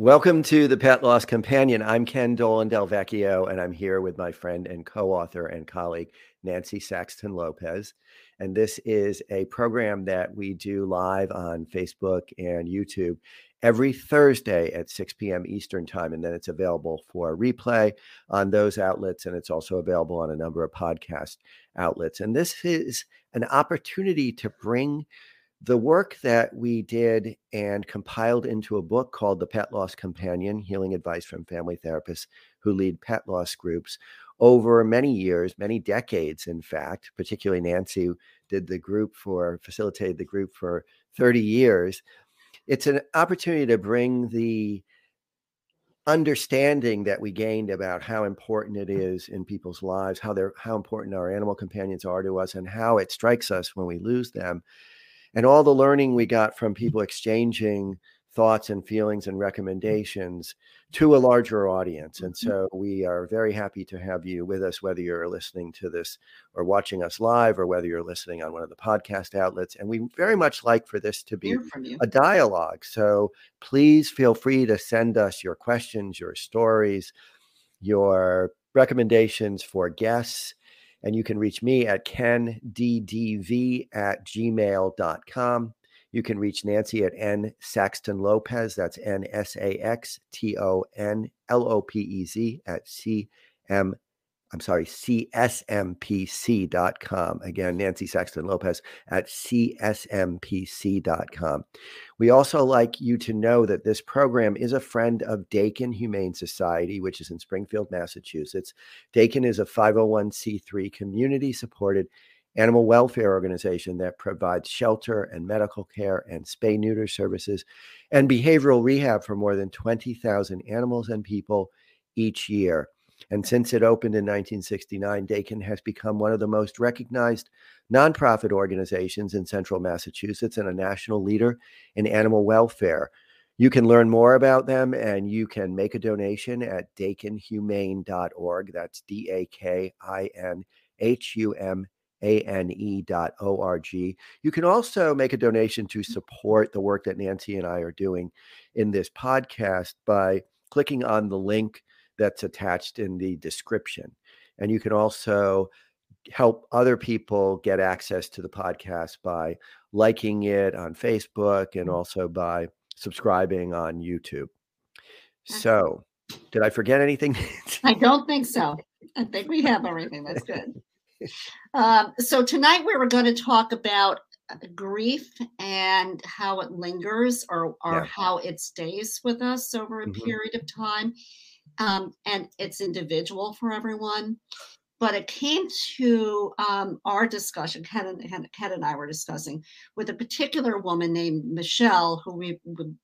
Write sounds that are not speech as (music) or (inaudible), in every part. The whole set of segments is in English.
Welcome to the Pet Loss Companion. I'm Ken Dolan Del Vecchio, and I'm here with my friend and co author and colleague, Nancy Saxton Lopez. And this is a program that we do live on Facebook and YouTube every Thursday at 6 p.m. Eastern Time. And then it's available for replay on those outlets. And it's also available on a number of podcast outlets. And this is an opportunity to bring the work that we did and compiled into a book called The Pet Loss Companion Healing Advice from Family Therapists Who Lead Pet Loss Groups over many years, many decades, in fact, particularly Nancy did the group for, facilitated the group for 30 years. It's an opportunity to bring the understanding that we gained about how important it mm. is in people's lives, how they're how important our animal companions are to us, and how it strikes us when we lose them and all the learning we got from people exchanging thoughts and feelings and recommendations to a larger audience. And mm-hmm. so we are very happy to have you with us, whether you're listening to this or watching us live, or whether you're listening on one of the podcast outlets. And we very much like for this to be a dialogue. So please feel free to send us your questions, your stories, your recommendations for guests and you can reach me at kenddv at gmail.com. You can reach Nancy at N Saxton Lopez. That's N S A X T O N L O P E Z at C M I'm sorry, csmpc.com. Again, Nancy Saxton Lopez at csmpc.com. We also like you to know that this program is a friend of Dakin Humane Society, which is in Springfield, Massachusetts. Dakin is a 501c3 community supported animal welfare organization that provides shelter and medical care and spay neuter services and behavioral rehab for more than 20,000 animals and people each year. And since it opened in 1969, Dakin has become one of the most recognized nonprofit organizations in central Massachusetts and a national leader in animal welfare. You can learn more about them and you can make a donation at dakinhumane.org. That's D A K I N H U M A N E dot O R G. You can also make a donation to support the work that Nancy and I are doing in this podcast by clicking on the link that's attached in the description. And you can also help other people get access to the podcast by liking it on Facebook and mm. also by subscribing on YouTube. So, did I forget anything? (laughs) I don't think so. I think we have everything. That's good. (laughs) Um, so, tonight we were going to talk about uh, grief and how it lingers or, or yeah. how it stays with us over a mm-hmm. period of time um, and it's individual for everyone. But it came to um, our discussion, Ken and, Ken and I were discussing with a particular woman named Michelle, who we've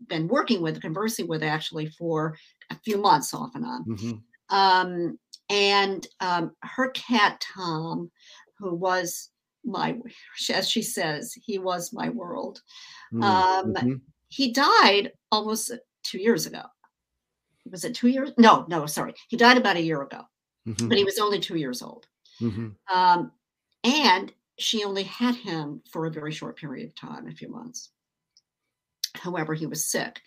been working with, conversing with actually for a few months off and on. Mm-hmm. Um, and um, her cat, Tom, who was my, as she says, he was my world. Mm, mm-hmm. He died almost two years ago was it two years? No, no, sorry. He died about a year ago, mm-hmm. but he was only two years old. Mm-hmm. Um, and she only had him for a very short period of time, a few months. However, he was sick.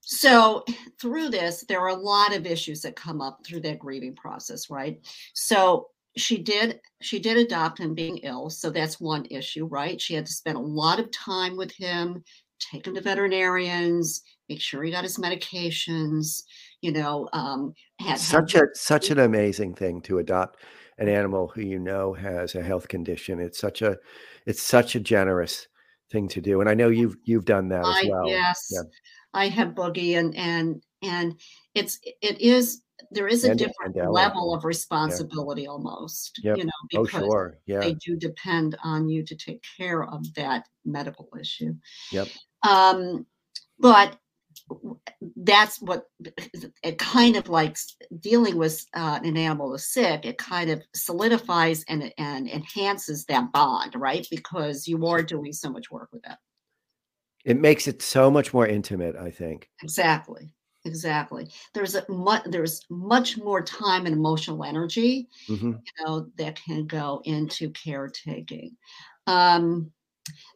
So through this, there are a lot of issues that come up through that grieving process, right? So she did she did adopt him being ill so that's one issue right she had to spend a lot of time with him take him to veterinarians make sure he got his medications you know um had, such a such an amazing thing to adopt an animal who you know has a health condition it's such a it's such a generous thing to do and i know you've you've done that I, as well yes yeah. i have boogie and and and it's it is there is a and, different and level of responsibility yeah. almost yep. you know oh, because oh, sure. yeah. they do depend on you to take care of that medical issue yep um but that's what it kind of like dealing with uh, an animal that's sick it kind of solidifies and, and enhances that bond right? Because you are doing so much work with it. It makes it so much more intimate i think. Exactly exactly. There's a much there's much more time and emotional energy mm-hmm. you know that can go into caretaking. Um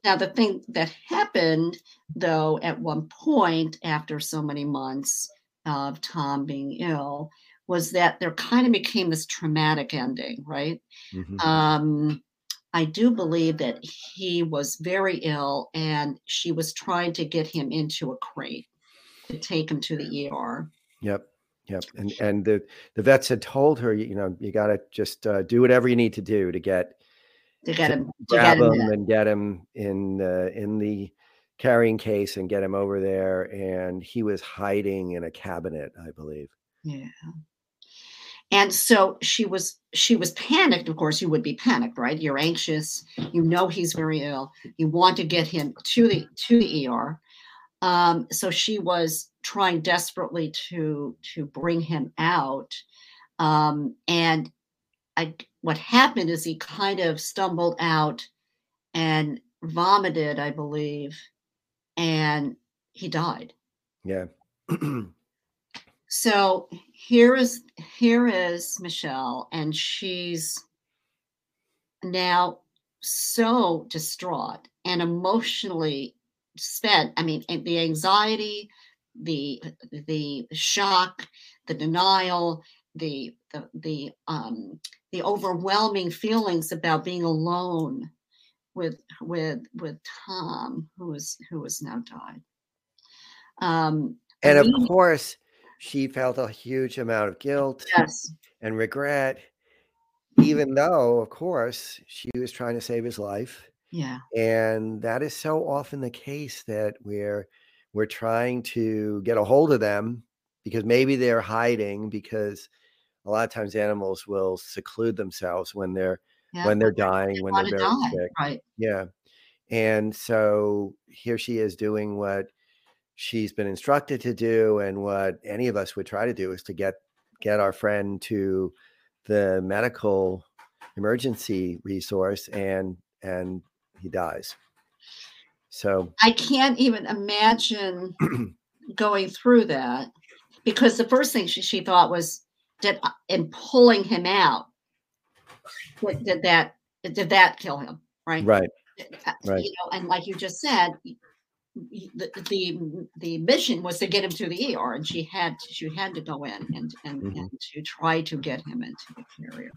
Now, the thing that happened, though, at one point after so many months of Tom being ill, was that there kind of became this traumatic ending, right? Mm-hmm. Um, I do believe that he was very ill and she was trying to get him into a crate to take him to the ER. Yep. Yep. And and the the vets had told her, you know, you got to just uh, do whatever you need to do to get to get him to grab him, him and get him in uh, in the carrying case and get him over there. And he was hiding in a cabinet, I believe. Yeah. And so she was she was panicked. Of course, you would be panicked, right? You're anxious. You know he's very ill. You want to get him to the to the ER. Um, so she was trying desperately to to bring him out. Um, and I, what happened is he kind of stumbled out and vomited, I believe, and he died. Yeah. so here is here is Michelle, and she's now so distraught and emotionally spent. I mean, the anxiety, the the shock, the denial, the the the um the overwhelming feelings about being alone with with with Tom, who was who has now died. Um, and of we, course, she felt a huge amount of guilt yes. and regret, even though, of course, she was trying to save his life. Yeah. And that is so often the case that we're we're trying to get a hold of them because maybe they're hiding because a lot of times animals will seclude themselves when they're yeah, when they're dying, they when they're very die. sick. Right. Yeah. And so here she is doing what she's been instructed to do and what any of us would try to do is to get get our friend to the medical emergency resource and and he dies so i can't even imagine (clears throat) going through that because the first thing she, she thought was did uh, in pulling him out did, did that did that kill him right right uh, right you know and like you just said the, the the mission was to get him to the ER, and she had to, she had to go in and and, mm-hmm. and to try to get him into the carrier.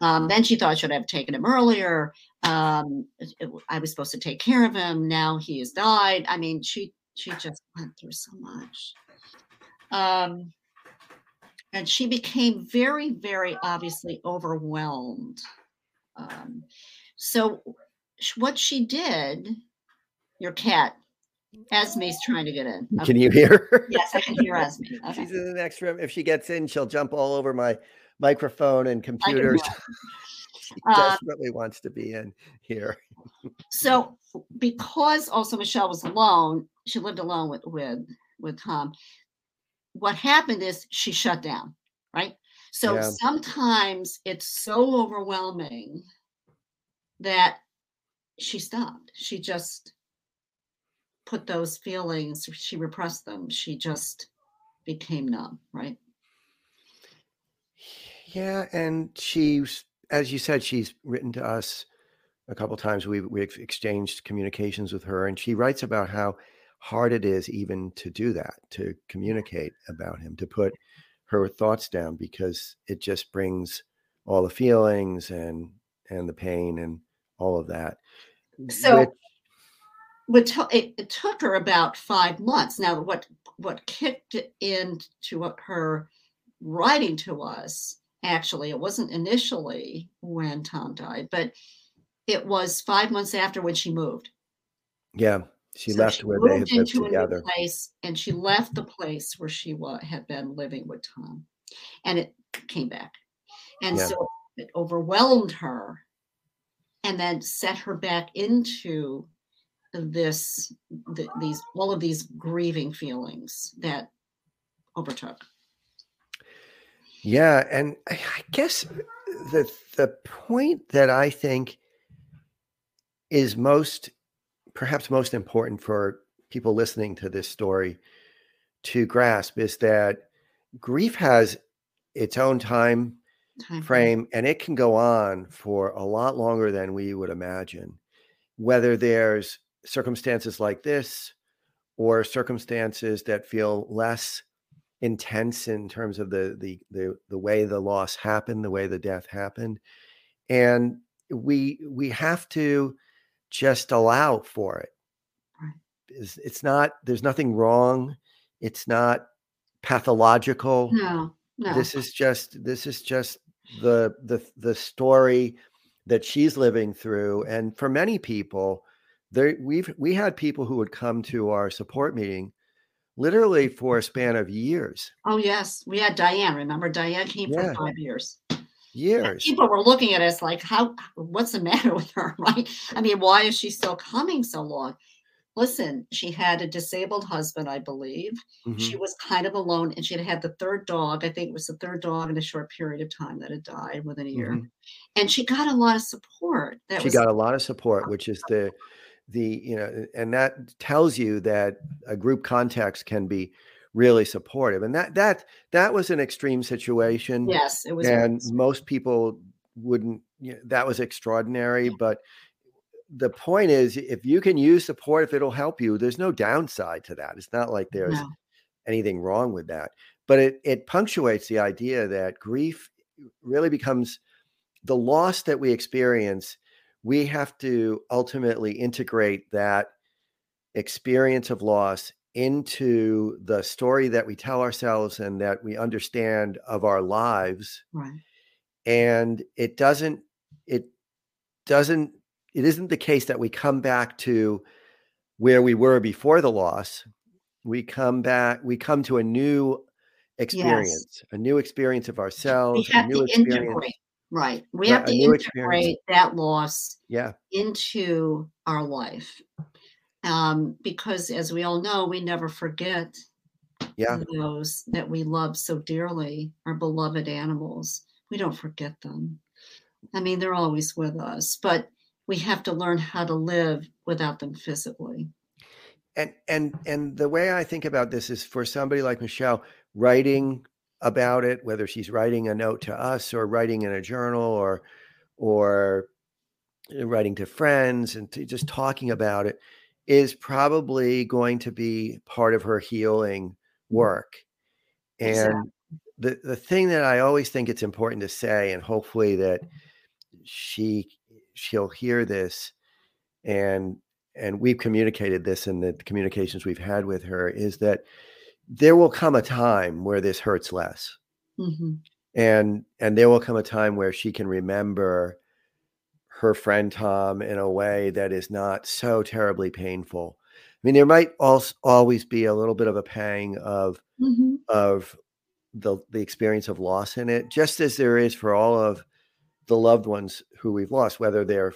Um, then she thought she should I have taken him earlier. Um, it, I was supposed to take care of him. Now he has died. I mean, she she just went through so much. Um, and she became very, very obviously overwhelmed. Um, so, what she did, your cat Esme's trying to get in. Okay. Can you hear her? Yes, I can hear (laughs) Esme. Okay. She's in the next room. If she gets in, she'll jump all over my microphone and computers. she (laughs) uh, desperately wants to be in here. so, because also Michelle was alone, she lived alone with with with Tom. What happened is she shut down, right? So yeah. sometimes it's so overwhelming that she stopped. She just put those feelings, she repressed them. She just became numb, right? Yeah, and she's, as you said, she's written to us a couple times. We've, we've exchanged communications with her, and she writes about how hard it is even to do that, to communicate about him, to put her thoughts down because it just brings all the feelings and and the pain and all of that. So Which, it, it, took her about five months. Now, what what kicked into her writing to us actually, it wasn't initially when Tom died, but it was five months after when she moved. Yeah, she so left she where they had lived together. place, and she left the place where she was, had been living with Tom, and it came back, and yeah. so it overwhelmed her, and then set her back into this the, these all of these grieving feelings that overtook yeah and i guess the the point that i think is most perhaps most important for people listening to this story to grasp is that grief has its own time, time frame and it can go on for a lot longer than we would imagine. Whether there's circumstances like this or circumstances that feel less intense in terms of the the the, the way the loss happened the way the death happened. And we we have to just allow for it. It's, it's not there's nothing wrong. It's not pathological. No no. This is just this is just the the the story that she's living through and for many people there we've we had people who would come to our support meeting literally for a span of years. Oh yes. We had diane remember? Diane came yeah. for five years years people were looking at us like how what's the matter with her (laughs) right i mean why is she still coming so long listen, she had a disabled husband, I believe. Mm-hmm. She was kind of alone, and she had had the third dog. I think it was the third dog in a short period of time that had died within a year. Mm-hmm. And she got a lot of support. That she was- got a lot of support, which is the the you know, and that tells you that a group context can be really supportive. And that that that was an extreme situation. Yes, it was. And most people wouldn't. You know, that was extraordinary, but the point is if you can use support if it'll help you there's no downside to that it's not like there's no. anything wrong with that but it it punctuates the idea that grief really becomes the loss that we experience we have to ultimately integrate that experience of loss into the story that we tell ourselves and that we understand of our lives right and it doesn't it doesn't it isn't the case that we come back to where we were before the loss. We come back, we come to a new experience, yes. a new experience of ourselves. We have to integrate, right? We have to integrate experience. that loss yeah. into our life. Um, because as we all know, we never forget yeah. those that we love so dearly, our beloved animals. We don't forget them. I mean, they're always with us, but we have to learn how to live without them physically and and and the way i think about this is for somebody like michelle writing about it whether she's writing a note to us or writing in a journal or or writing to friends and to just talking about it is probably going to be part of her healing work and exactly. the the thing that i always think it's important to say and hopefully that she she'll hear this and and we've communicated this in the communications we've had with her is that there will come a time where this hurts less mm-hmm. and and there will come a time where she can remember her friend tom in a way that is not so terribly painful i mean there might also always be a little bit of a pang of mm-hmm. of the the experience of loss in it just as there is for all of the loved ones who we've lost, whether they're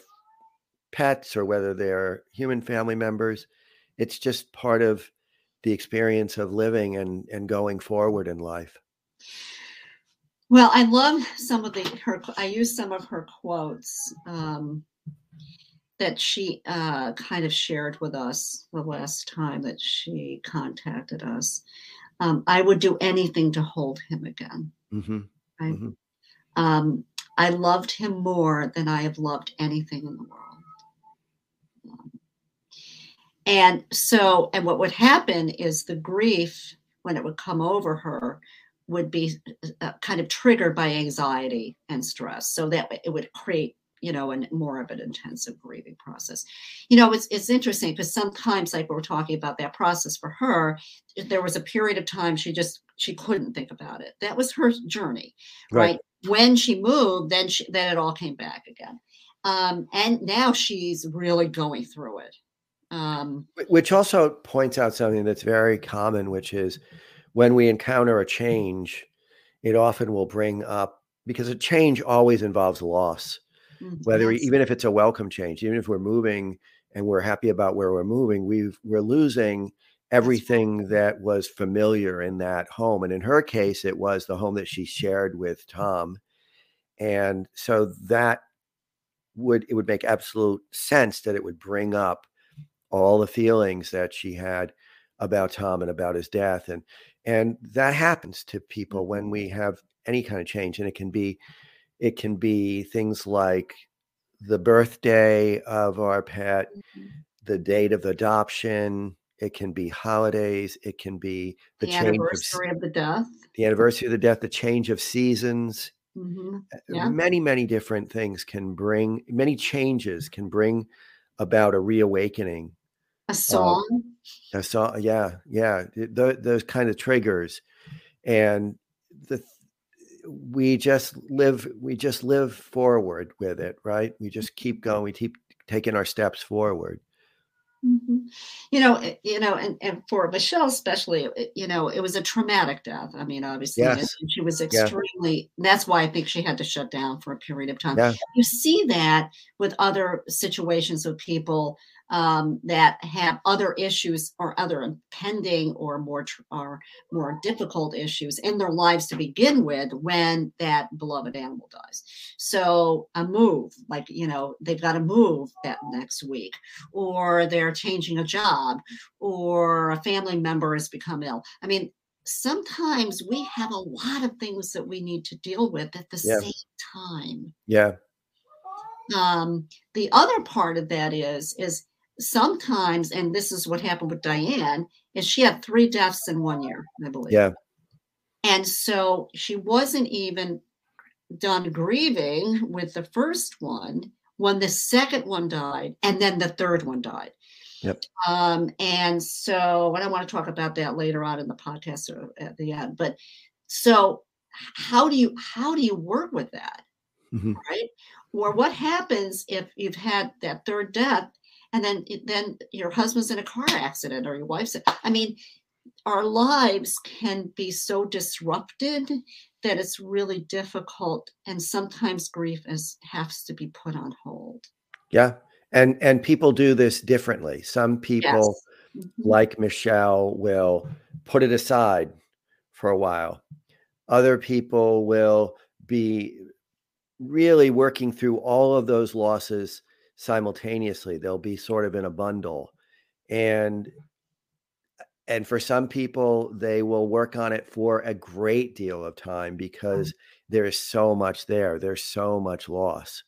pets or whether they're human family members. It's just part of the experience of living and, and going forward in life. Well, I love some of the her. I use some of her quotes um, that she uh, kind of shared with us the last time that she contacted us. Um, I would do anything to hold him again. Mm-hmm. Right? Mm-hmm. Um, I loved him more than I have loved anything in the world. and so, and what would happen is the grief, when it would come over her, would be uh, kind of triggered by anxiety and stress. So that it would create, you know, a more of an intensive grieving process. You know, it's, it's interesting because sometimes, like we are talking about that process for her, there was a period of time she just she couldn't think about it. That was her journey, right? right? when she moved, then she, then it all came back again. Um, and now she's really going through it. Um, which also points out something that's very common, which is when we encounter a change, it often will bring up because a change always involves loss, mm, whether yes. even if it's a welcome change, even if we're moving and we're happy about where we're moving, we we're losing everything that was familiar in that home. And in her case, it was the home that she shared with Tom. And so that would it would make absolute sense that it would bring up all the feelings that she had about Tom and about his death. And and that happens to people when we have any kind of change. And it can be it can be things like the birthday of our pet, mm-hmm. the date of adoption. It can be holidays. It can be the, the anniversary of, of, the death. The anniversary of the death. The change of seasons. Mm-hmm. Uh, yeah. Many, many different things can bring. Many changes can bring about a reawakening. A song. Uh, a song. Yeah, yeah. Those kind of triggers, and the we just live we just live forward with it right we just keep going we keep taking our steps forward mm-hmm. you know eh, you know and, and for michelle especially eh, you know it was a traumatic death i mean obviously yes. she was extremely yeah. that's why i think she had to shut down for a period of time yeah. you see that with other situations with people um, that have other issues or other impending or more or more difficult issues in their lives to begin with when that beloved animal dies. So a move, like you know, they've got to move that next week, or they're changing a job, or a family member has become ill. I mean, sometimes we have a lot of things that we need to deal with at the yeah. same time. Yeah. Um, the other part of that is is sometimes, and this is what happened with Diane, is she had three deaths in one year, I believe. Yeah. And so she wasn't even done grieving with the first one when the second one died, and then the third one died. Yep. Um, and so, and I want to talk about that later on in the podcast or at the end. But so, how do you how do you work with that, mm-hmm. right? Or what happens if you've had that third death and then then your husband's in a car accident or your wife's i mean our lives can be so disrupted that it's really difficult and sometimes grief is has to be put on hold yeah and and people do this differently some people yes. mm-hmm. like michelle will put it aside for a while other people will be really working through all of those losses simultaneously they'll be sort of in a bundle and and for some people they will work on it for a great deal of time because mm-hmm. there's so much there there's so much loss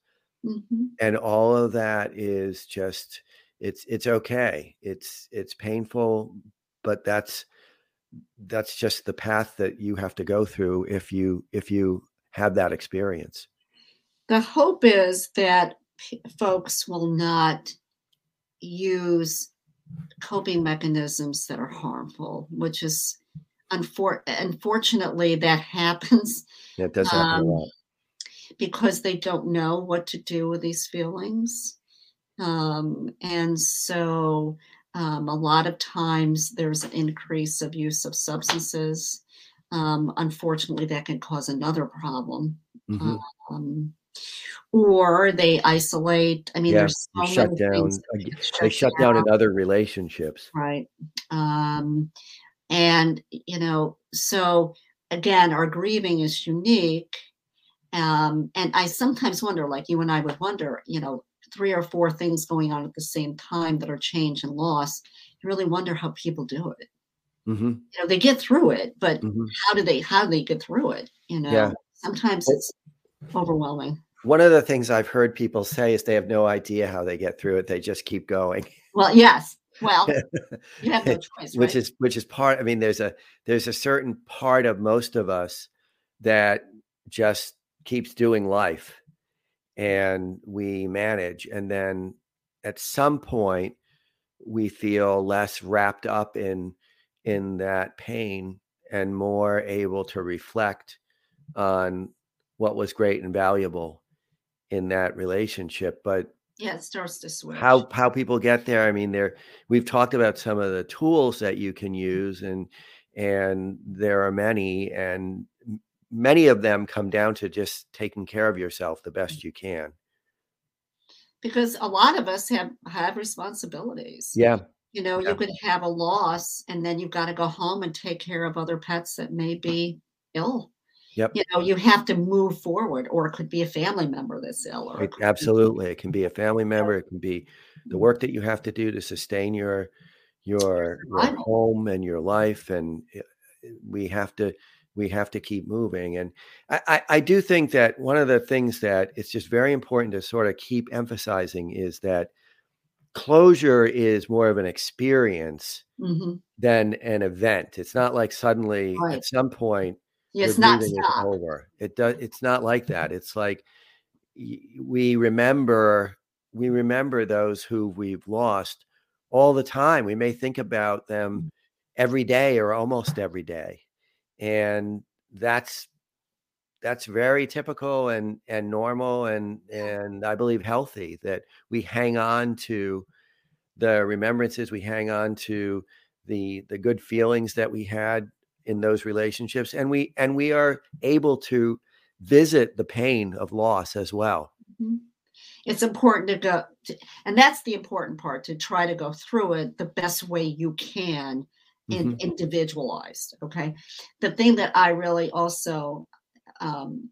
mm-hmm. and all of that is just it's it's okay it's it's painful but that's that's just the path that you have to go through if you if you have that experience the hope is that folks will not use coping mechanisms that are harmful, which is unfor- unfortunately that (laughs) happens. Yeah, it does happen um, a lot. Because they don't know what to do with these feelings. Um, and so um, a lot of times there's an increase of use of substances. Um, unfortunately, that can cause another problem. Mm-hmm. Or they isolate. I mean, yeah, there's so shut down. Shut they shut down. down in other relationships. Right. Um, and, you know, so again, our grieving is unique. Um, and I sometimes wonder, like you and I would wonder, you know, three or four things going on at the same time that are change and loss. You really wonder how people do it. Mm-hmm. You know, they get through it, but mm-hmm. how do they how do they get through it? You know, yeah. sometimes it's overwhelming. One of the things I've heard people say is they have no idea how they get through it. They just keep going. Well, yes. Well, (laughs) you have no choice, right? which is which is part. I mean, there's a there's a certain part of most of us that just keeps doing life, and we manage, and then at some point we feel less wrapped up in in that pain and more able to reflect on what was great and valuable in that relationship but yeah it starts to switch. how how people get there i mean there we've talked about some of the tools that you can mm. use and and there are many and many of them come down to just taking care of yourself the mm. best you can. Because a lot of us have have responsibilities. Yeah. You know yeah. you could have a loss and then you've got to go home and take care of other pets that may mm. be ill Yep. You know, you have to move forward, or it could be a family member that's ill. Or it, absolutely, it can be a family member. It can be the mm-hmm. work that you have to do to sustain your your, your home and your life, and eh, eh, we have to we have to keep moving. And I, I, I do think that one of the things that it's just very important to sort of keep emphasizing is that closure is more of an experience mm-hmm. than an event. It's not like suddenly right. at some point it's not stop. over. It does. It's not like that. It's like we remember we remember those who we've lost all the time. We may think about them mm. every day or almost every day and that's that's very typical and and normal and and I believe healthy that we hang on to the remembrances we hang on to the the good feelings that we had in those relationships and we and we are able to visit the pain of loss as well mm-hmm. it's important to go to, and that's the important part to try to go through it the best way you can in, mm-hmm. individualized. Okay. The thing that I really also, um,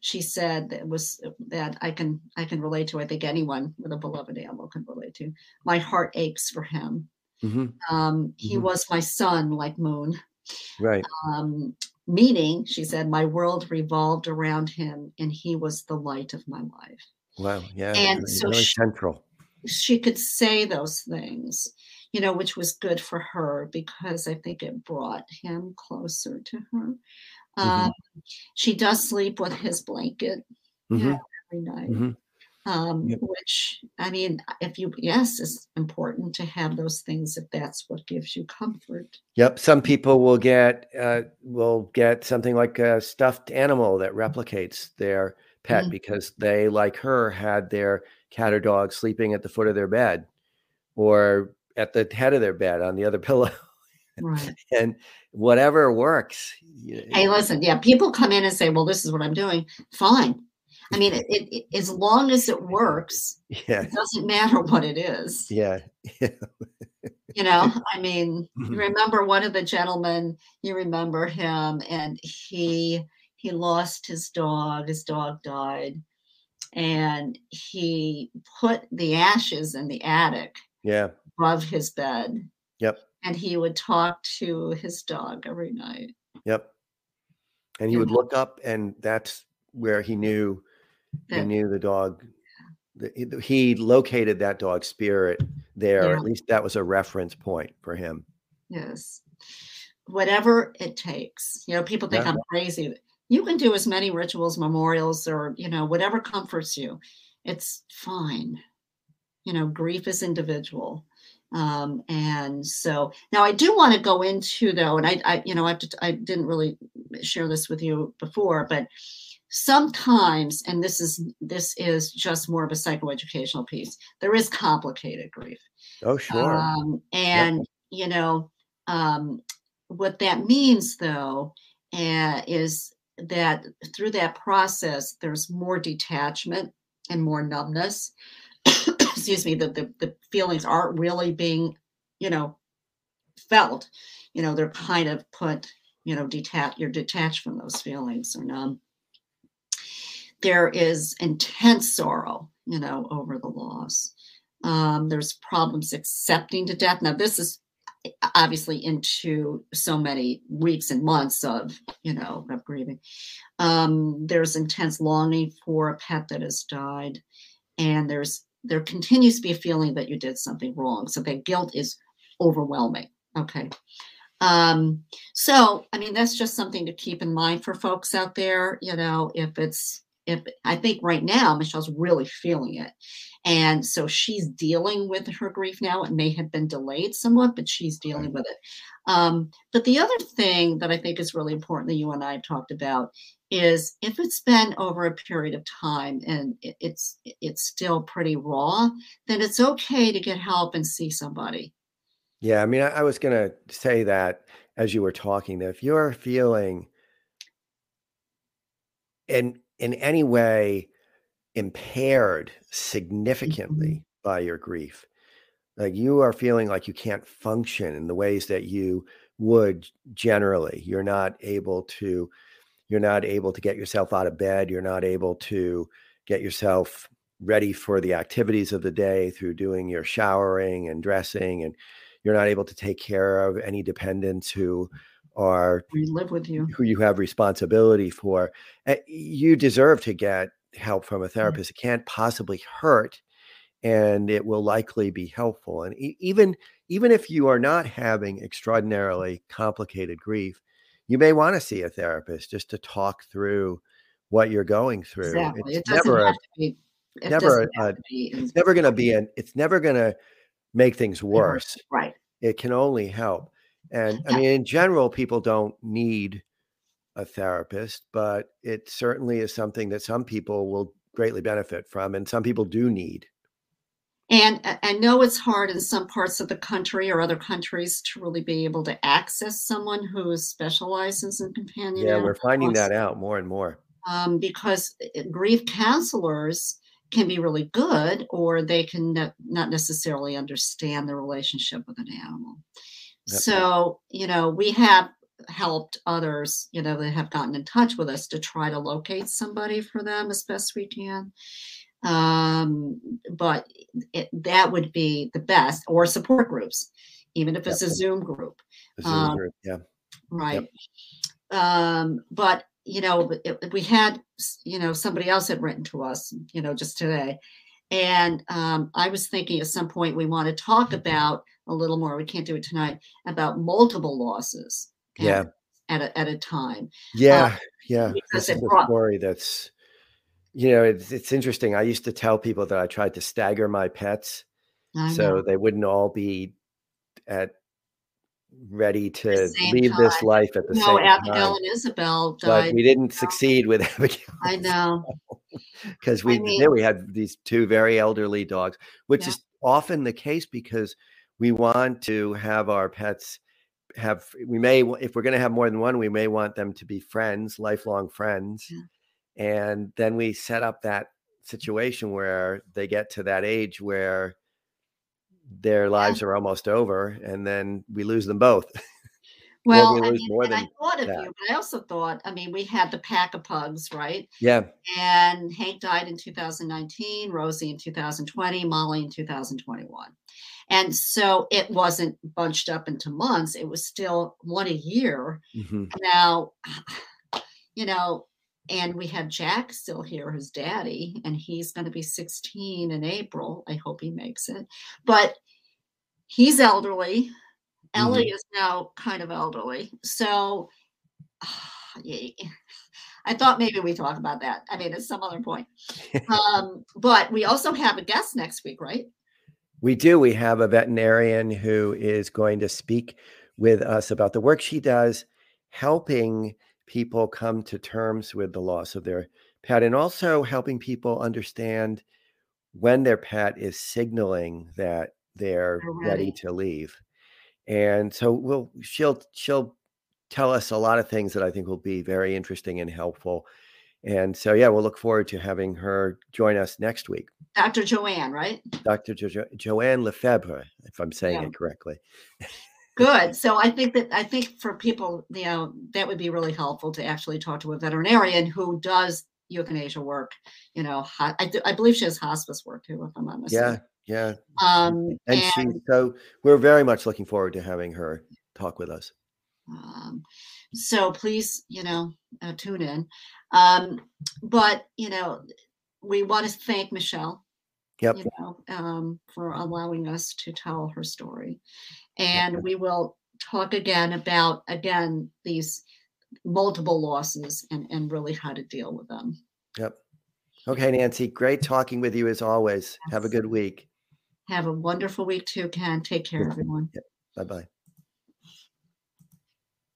she said that was that I can I can relate to. I think anyone with a beloved animal can relate to. My heart aches for him. Mm-hmm. Um, he mm-hmm. was my son, like Moon. Right. Um, meaning, she said, my world revolved around him, and he was the light of my life. Wow. Yeah. And really so she, central. She could say those things you know, which was good for her because I think it brought him closer to her. Mm-hmm. Um, she does sleep with his blanket mm-hmm. yeah, every night. Mm-hmm. Um, yep. Which I mean, if you yes, it's important to have those things if that's what gives you comfort. Yep. Some people will get uh, will get something like a stuffed animal that replicates their pet mm-hmm. because they, like her, had their cat or dog sleeping at the foot of their bed, or at the head of their bed on the other (laughs) pillow. Right. and whatever works. Hey, listen, yeah, people come in and say, well, this is what I'm doing. Fine. I mean, it, it, it, as long as it works, yeah. it doesn't matter what it is. Yeah. you know, (laughs) I mean, you mm-hmm. remember one of the gentlemen, you remember him, and he he lost his dog, his dog died, and he put the ashes in the attic. Yeah above his bed. Yep. And he would talk to his dog every night. Yep. And he would look up, and that's where he knew he knew the dog. He located that dog spirit there. Yeah. At least that was a reference point for him. Yes. Whatever it takes. You know, people think yeah. I'm crazy. You can do as many rituals, memorials, or you know, whatever comforts you. It's fine. You know, grief is individual. Um, and so now I do want to go into though, and I, I you know, I, to, I didn't really share this with you before, but sometimes, and this is this is just more of a psychoeducational piece. There is complicated grief. Oh, sure. Um, and you know, um, what that means though uh, is that through that process, there's more detachment and more numbness (coughs) excuse me, that the, the feelings aren't really being, you know, felt. You know, they're kind of put, you know, detached, you're detached from those feelings or numb. There is intense sorrow, you know, over the loss. Um, there's problems accepting to death. Now, this is obviously into so many weeks and months of you know of grieving um, there's intense longing for a pet that has died and there's there continues to be a feeling that you did something wrong. So that guilt is overwhelming. Okay. Um, so, I mean, that's just something to keep in mind for folks out there. You know, if it's, if I think right now Michelle's really feeling it. And so she's dealing with her grief now. It may have been delayed somewhat, but she's dealing with it. Um, but the other thing that I think is really important that you and I have talked about is if it's been over a period of time and it's it's still pretty raw, then it's okay to get help and see somebody. Yeah, I mean, I, I was going to say that as you were talking, that if you're feeling in in any way impaired significantly mm-hmm. by your grief, like you are feeling like you can't function in the ways that you would generally, you're not able to you're not able to get yourself out of bed you're not able to get yourself ready for the activities of the day through doing your showering and dressing and you're not able to take care of any dependents who are we live with you. who you have responsibility for. Uh, you deserve to get help from a therapist. It can't possibly hurt and it will likely be helpful. And e- even even if you are not having extraordinarily complicated grief you may want to see a therapist just to talk through what you're going through. Exactly. it's it never have a, to be never a, have to be it's never going to be an it's never going to make things worse right. it can only help. And i mean in general people don't need a therapist but it certainly is something that some people will greatly benefit from and some people do need. And I- know it's hard in some parts of the country or other countries to really be able to access someone who specializes in companion yeah we're finding that out more and more. Um, because uh, grief counselors can be really good, or they can ne- not necessarily understand the relationship with an animal. Yep. So, you know, we have helped others, you know, that have gotten in touch with us to try to locate somebody for them as best we can. Um, but it, that would be the best, or support groups, even if it's a Zoom group, Zoom Um, group, yeah right? Um, but you know, it, we had, you know, somebody else had written to us, you know, just today, and um, I was thinking at some point we want to talk about a little more. We can't do it tonight about multiple losses. at- yeah At a, at a time. yeah yeah because this it is a brought- story that's you know it's, it's interesting i used to tell people that i tried to stagger my pets so they wouldn't all be at ready to leave this life at the No, same Abigail time and Isabel died. but we didn't succeed with (laughs) Abigail I know. because I we mean- there we had these two very elderly dogs, which Yeah. is often the case because we want to have our pets have we may if we're going to have more than one we may want them to be friends lifelong friends Yeah. and then we set up that situation where they get to that age where their lives are almost over and then we lose them both (laughs) Well, we I mean, more and I thought of that. you, but I also thought, I mean, we had the pack of pugs, right? yeah And Hank died in 2019, Rosie in 2020, Molly in 2021. And so it wasn't bunched up into months, it was still one a year. mhm, Now, (sighs) you know, and we have Jack still here, his daddy, and he's going to be 16 in April. I hope he makes it. But he's elderly. Ellie is now kind of elderly. So (sighs) I thought maybe we talk about that. I mean, at some other point. (laughs) um, but we also have a guest next week, right? We do. We have a veterinarian who is going to speak with us about the work she does, helping people come to terms with the loss of their pet and also helping people understand when their pet is signaling that they're They're ready to leave. And so we'll she'll she'll tell us a lot of things that I think will be very interesting and helpful. And so yeah, we'll look forward to having her join us next week. Dr. Joanne, right? Dr. Jo- Joanne Lefebvre, if I'm saying Yeah. it correctly. Good. So I think that I think for people, you know, that would be really helpful to actually talk to a veterinarian who does euthanasia work. You know, I, do- I believe she has hospice work too, if I'm not mistaken. Yeah, yeah. Um, And, she, so we're very much looking forward to having her talk with us. Um, so please, you know, uh, tune in. Um, but you know, we want to thank Michelle, Yep. you know, um, for allowing us to tell her story, and we will talk again about again these multiple losses and and really how to deal with them. Yep. Okay, Nancy, great talking with you as always. Have a good week. Have a wonderful week too, Ken. Take care, everyone. Bye bye.